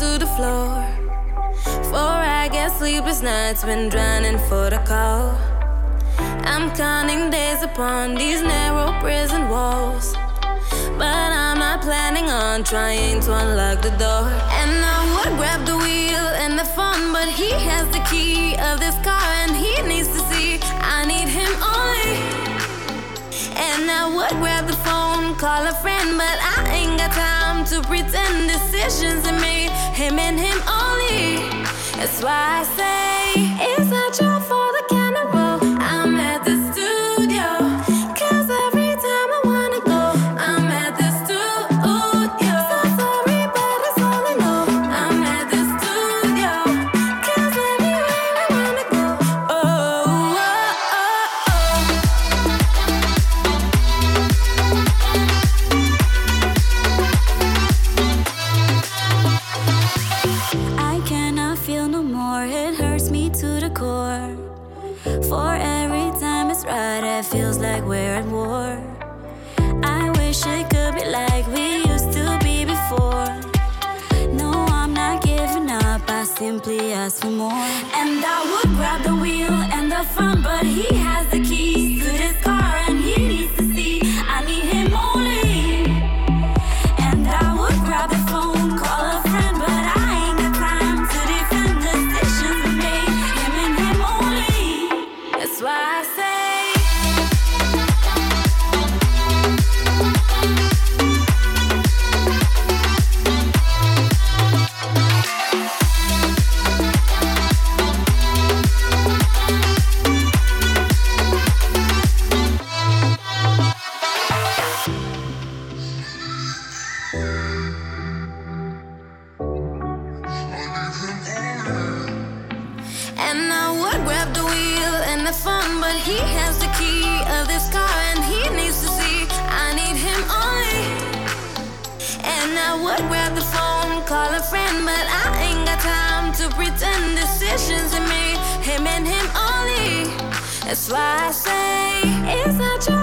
to the floor. For I get sleepless nights when drowning for the call. I'm counting days upon these narrow prison walls. But I'm not planning on trying to unlock the door. And I would grab the wheel and the phone, but he has the key of this car and he needs to see I need him only. And I would grab the phone, call a friend, but I ain't got time to pretend decisions are made. Him and him only. That's why I say decisions are made, him and him only. That's why I say it's not your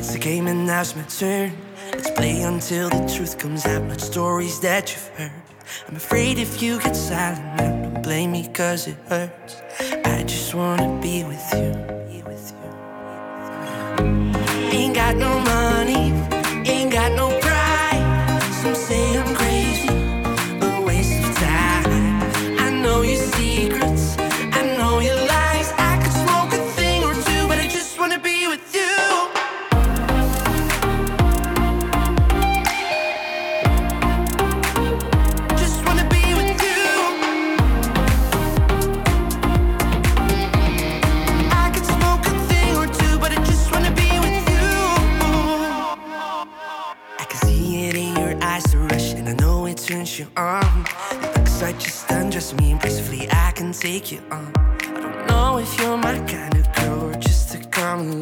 it's a game and now it's my turn. Let's play until the truth comes out, not stories that you've heard. I'm afraid if you get silent don't blame me cause it hurts. I just wanna be with you.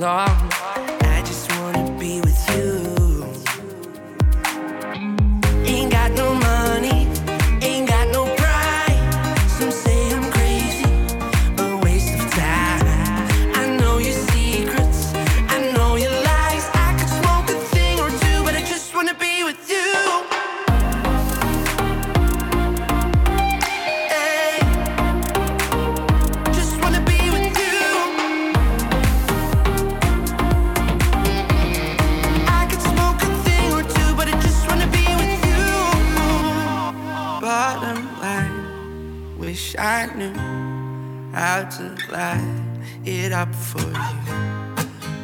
Come for you.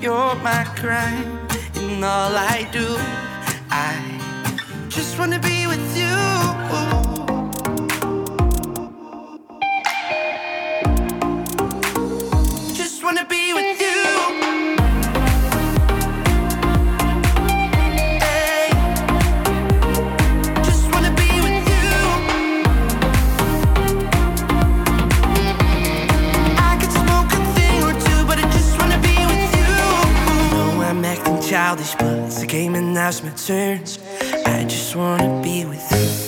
You're my crime, and all I do, I just wanna be with you. But it's a game and now's my turn. I just wanna be with you.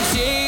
It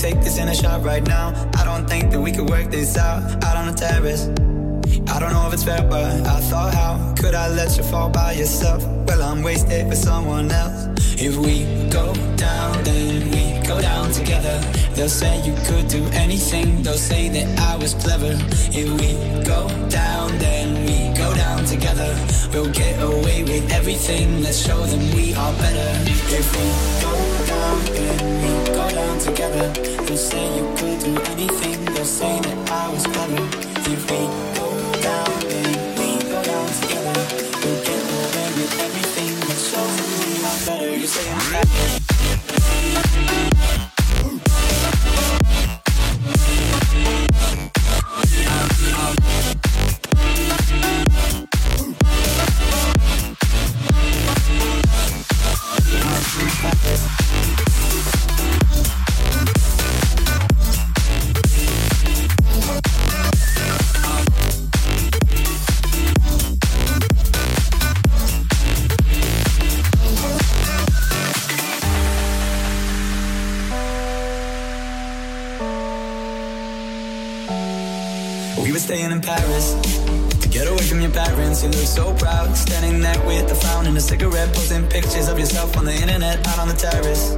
take this in a shot right now. I don't think that we could work this out out on the terrace. I don't know if it's fair, but I thought, how could I let you fall by yourself? Well, I'm wasted for someone else. If we go down, then we go down together. They'll say you could do anything, they'll say that I was clever. If we go down, then we go down together. We'll get away with everything, let's show them we are better. If we go down, we go down together. They'll say you could do anything. They'll say that I was clever. If we go down, we go down together. We'll get away with everything. Let's show them we better. You say. You look so proud. Standing there with a frown and a cigarette, posting pictures of yourself on the internet, out on the terrace.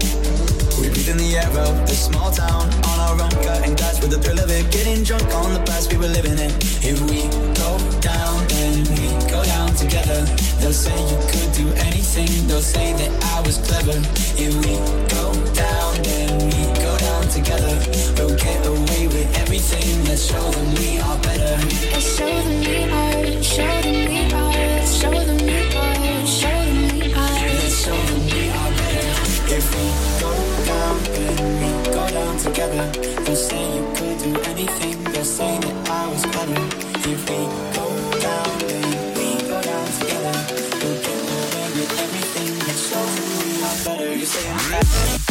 We breathe in the air of this small town on our own, cutting glass with the thrill of it. Getting drunk on the past we were living in. If we go down, then we go down together. They'll say you could do anything. They'll say that I was clever. If we go down, then we go down together. We'll get away with everything. Let's show them we are better. Let's show them we are. Show them we are. Show them we are. Show them we are. Let's show them we are better. If we go down, then we go down together. They'll say you could do anything. They'll say that I was clever. If we go down, then we go down together. We'll get away with everything. Let's show them we are better. You say I'm better.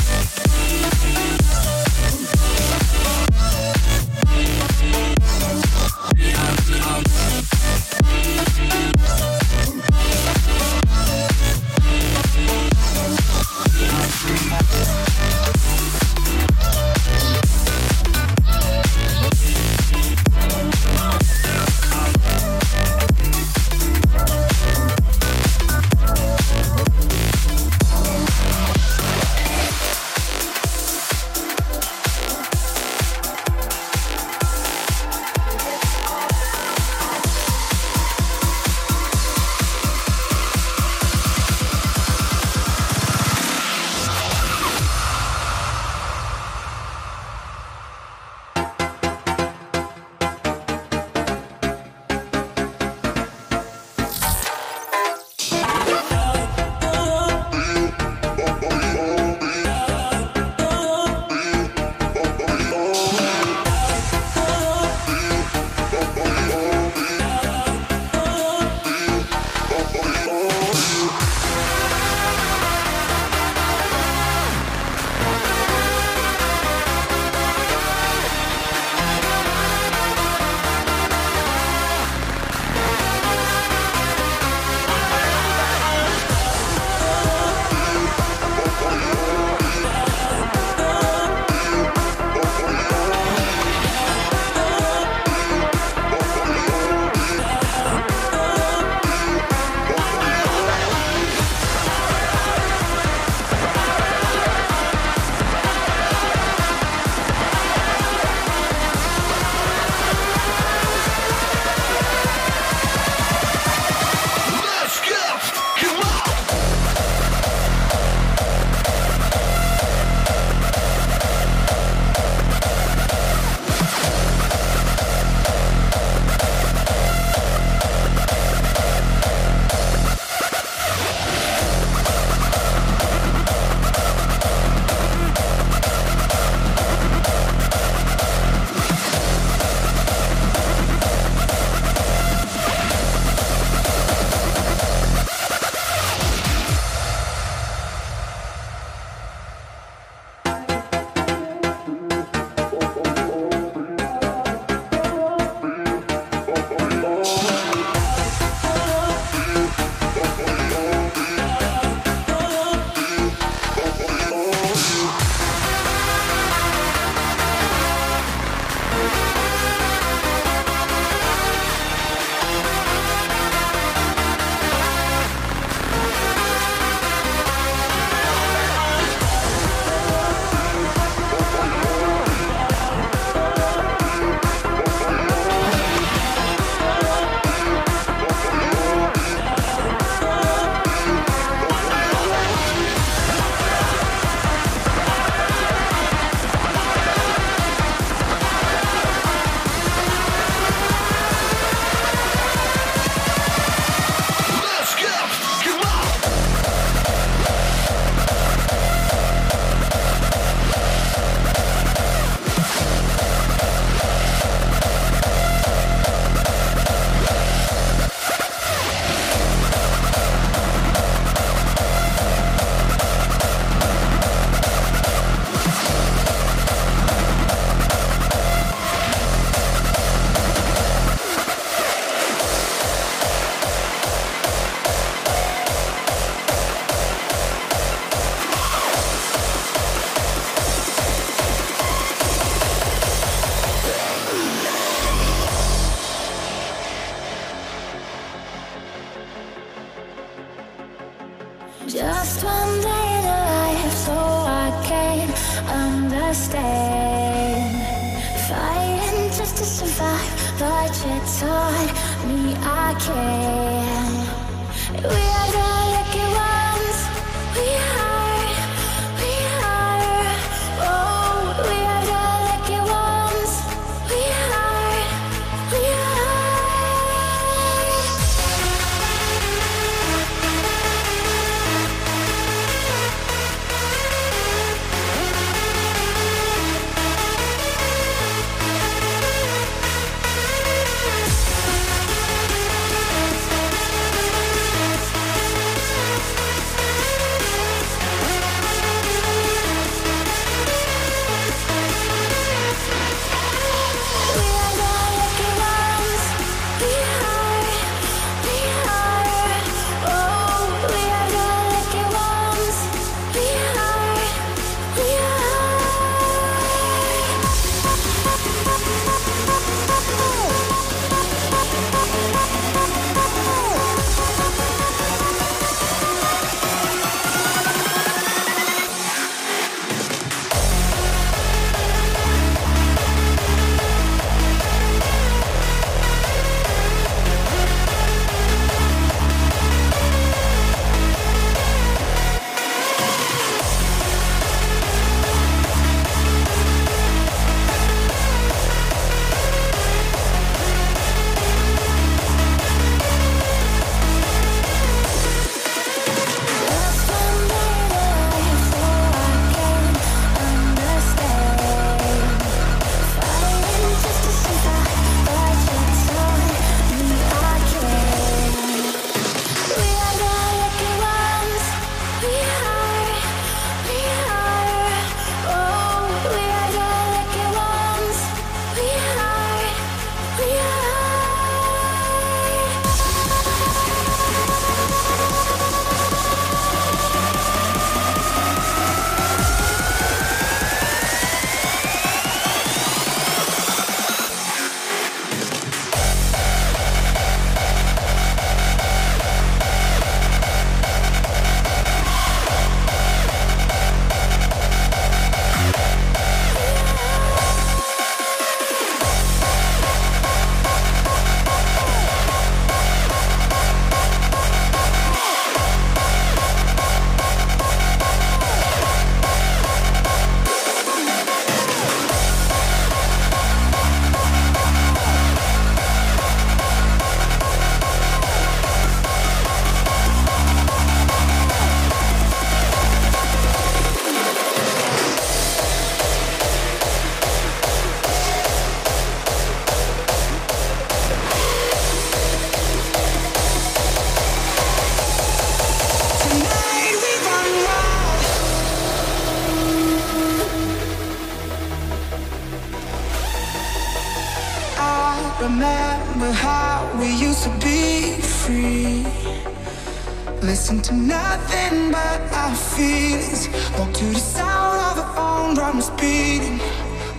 Listen to nothing but our feelings. Walk to the sound of our own drums beating.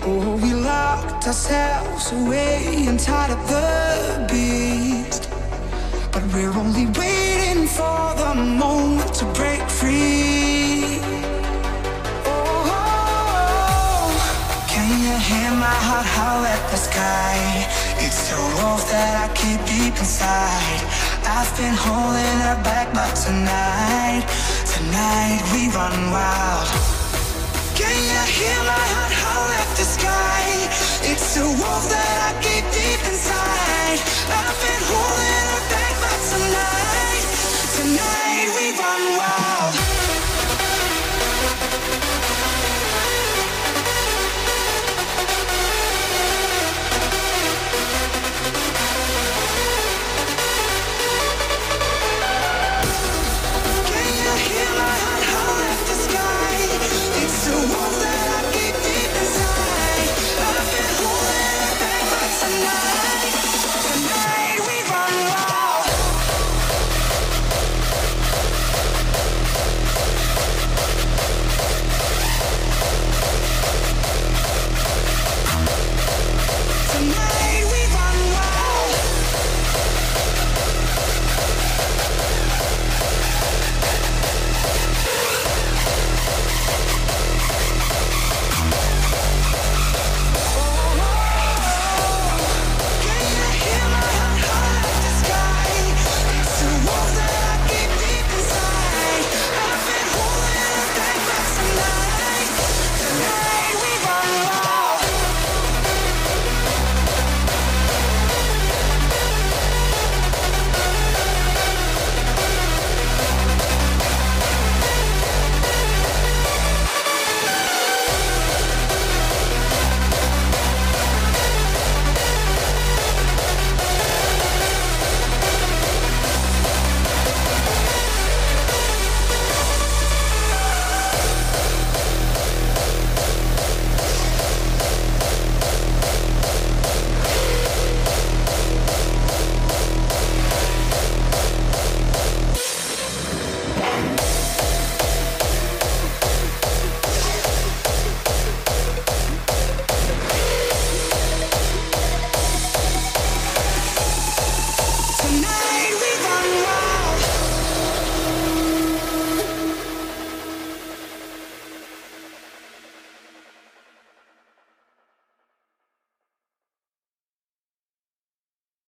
Oh, we locked ourselves away inside of the beast. But we're only waiting for the moment to break free. Oh, can you hear my heart howl at the sky? It's the wolf that I keep deep inside. I've been holding her back, but tonight, tonight we run wild. Can you hear my heart howl at the sky? It's a wolf that I keep deep inside. I've been holding her back, but tonight, tonight we run wild.